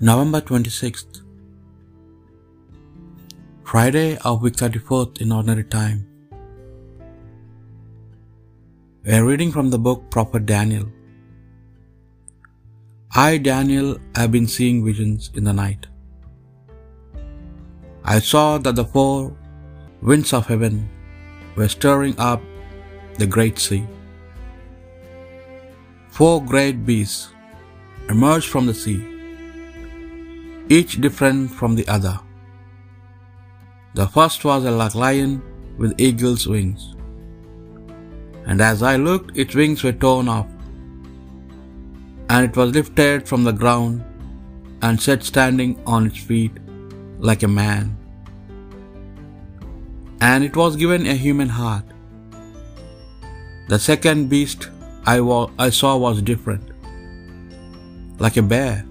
November 26th, Friday of week 34th in ordinary time. We are reading from the book Prophet Daniel. I, Daniel, have been seeing visions in the night. I saw that the four winds of heaven were stirring up the great sea. Four great beasts emerged from the sea each different from the other. The first was a lion with eagle's wings, and as I looked, its wings were torn off, and it was lifted from the ground and set standing on its feet like a man. And it was given a human heart. The second beast I, wa- I saw was different, like a bear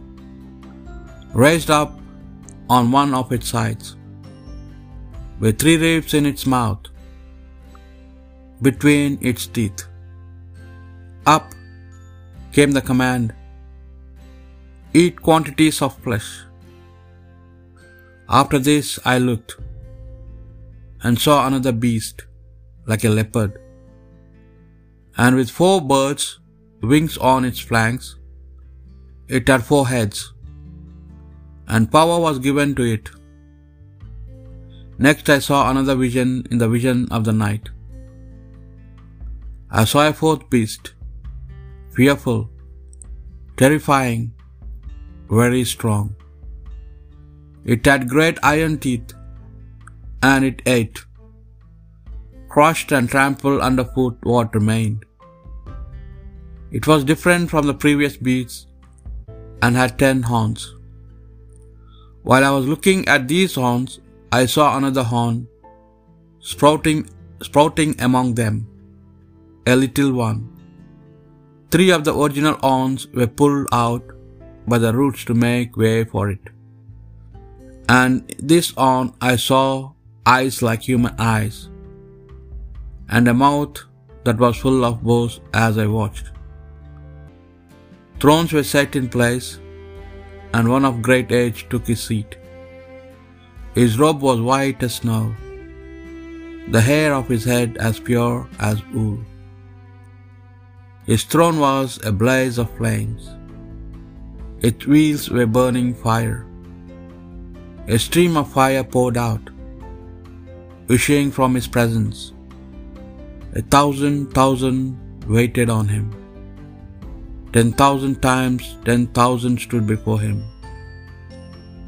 raised up on one of its sides, with three ribs in its mouth, between its teeth. Up came the command Eat quantities of flesh. After this I looked and saw another beast, like a leopard, and with four birds' wings on its flanks. It had four heads and power was given to it. Next I saw another vision in the vision of the night. I saw a fourth beast, fearful, terrifying, very strong. It had great iron teeth, and it ate, crushed and trampled underfoot what remained. It was different from the previous beasts and had ten horns. While I was looking at these horns, I saw another horn sprouting, sprouting among them, a little one. Three of the original horns were pulled out by the roots to make way for it. And this horn I saw eyes like human eyes, and a mouth that was full of bows as I watched. Thrones were set in place and one of great age took his seat. His robe was white as snow, the hair of his head as pure as wool. His throne was a blaze of flames, its wheels were burning fire. A stream of fire poured out, issuing from his presence. A thousand thousand waited on him. Ten thousand times ten thousand stood before him.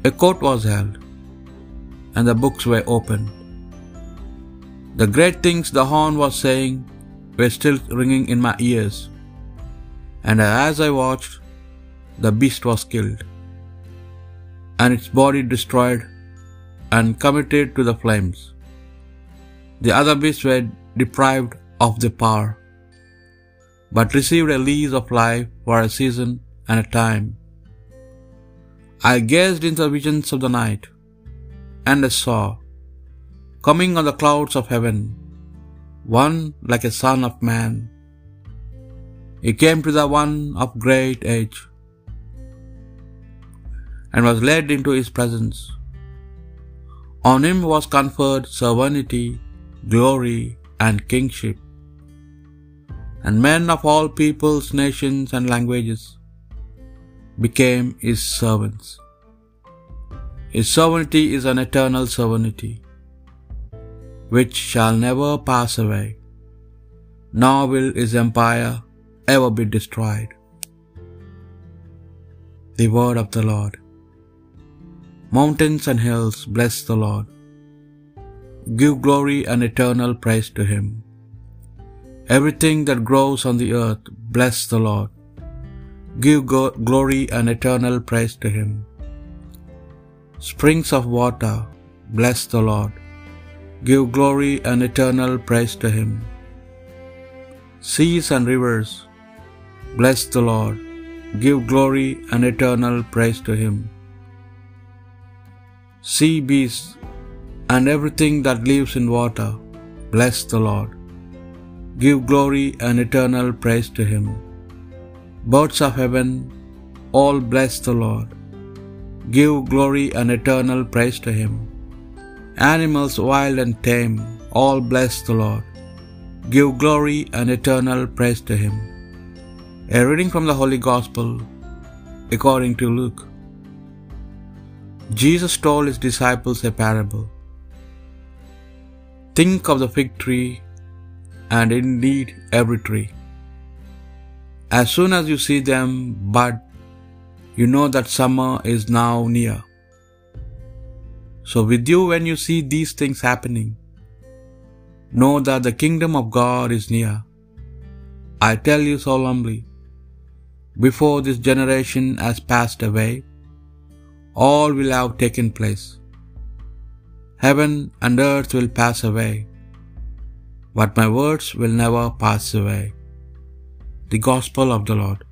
A court was held, and the books were opened. The great things the horn was saying were still ringing in my ears, and as I watched, the beast was killed, and its body destroyed and committed to the flames. The other beasts were deprived of the power but received a lease of life for a season and a time. I gazed into the visions of the night, and I saw, coming on the clouds of heaven, one like a son of man. He came to the one of great age, and was led into his presence. On him was conferred sovereignty, glory, and kingship and men of all peoples, nations, and languages became his servants. His sovereignty is an eternal sovereignty, which shall never pass away, nor will his empire ever be destroyed. The word of the Lord. Mountains and hills, bless the Lord. Give glory and eternal praise to him. Everything that grows on the earth, bless the Lord. Give glory and eternal praise to Him. Springs of water, bless the Lord. Give glory and eternal praise to Him. Seas and rivers, bless the Lord. Give glory and eternal praise to Him. Sea beasts and everything that lives in water, bless the Lord. Give glory and eternal praise to Him. Birds of heaven, all bless the Lord. Give glory and eternal praise to him. Animals wild and tame, all bless the Lord. Give glory and eternal praise to him. A reading from the Holy Gospel according to Luke. Jesus told his disciples a parable. Think of the fig tree and indeed every tree. As soon as you see them bud, you know that summer is now near. So, with you, when you see these things happening, know that the kingdom of God is near. I tell you solemnly, before this generation has passed away, all will have taken place. Heaven and earth will pass away, but my words will never pass away. The Gospel of the Lord.